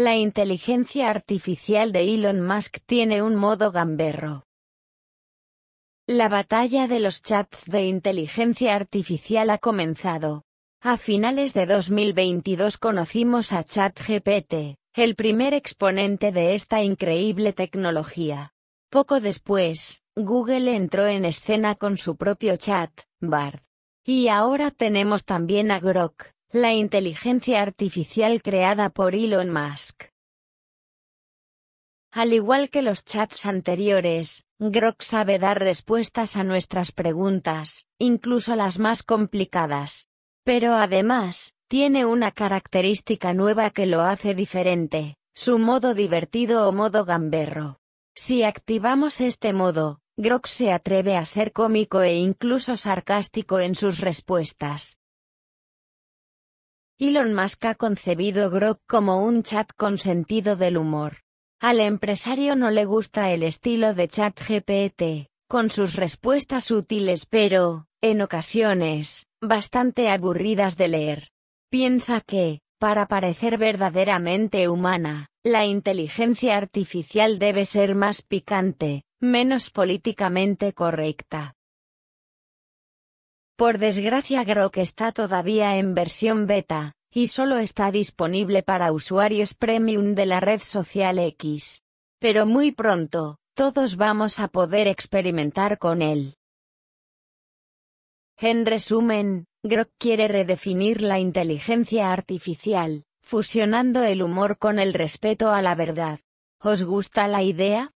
La inteligencia artificial de Elon Musk tiene un modo gamberro. La batalla de los chats de inteligencia artificial ha comenzado. A finales de 2022 conocimos a ChatGPT, el primer exponente de esta increíble tecnología. Poco después, Google entró en escena con su propio chat, Bard. Y ahora tenemos también a Grok, la inteligencia artificial creada por Elon Musk. Al igual que los chats anteriores, Grok sabe dar respuestas a nuestras preguntas, incluso las más complicadas. Pero además, tiene una característica nueva que lo hace diferente, su modo divertido o modo gamberro. Si activamos este modo, Grok se atreve a ser cómico e incluso sarcástico en sus respuestas. Elon Musk ha concebido Grok como un chat con sentido del humor. Al empresario no le gusta el estilo de ChatGPT, con sus respuestas útiles pero, en ocasiones, bastante aburridas de leer. Piensa que, para parecer verdaderamente humana, la inteligencia artificial debe ser más picante, menos políticamente correcta. Por desgracia Grok está todavía en versión beta, y solo está disponible para usuarios premium de la red social X. Pero muy pronto, todos vamos a poder experimentar con él. En resumen, Grok quiere redefinir la inteligencia artificial, fusionando el humor con el respeto a la verdad. ¿Os gusta la idea?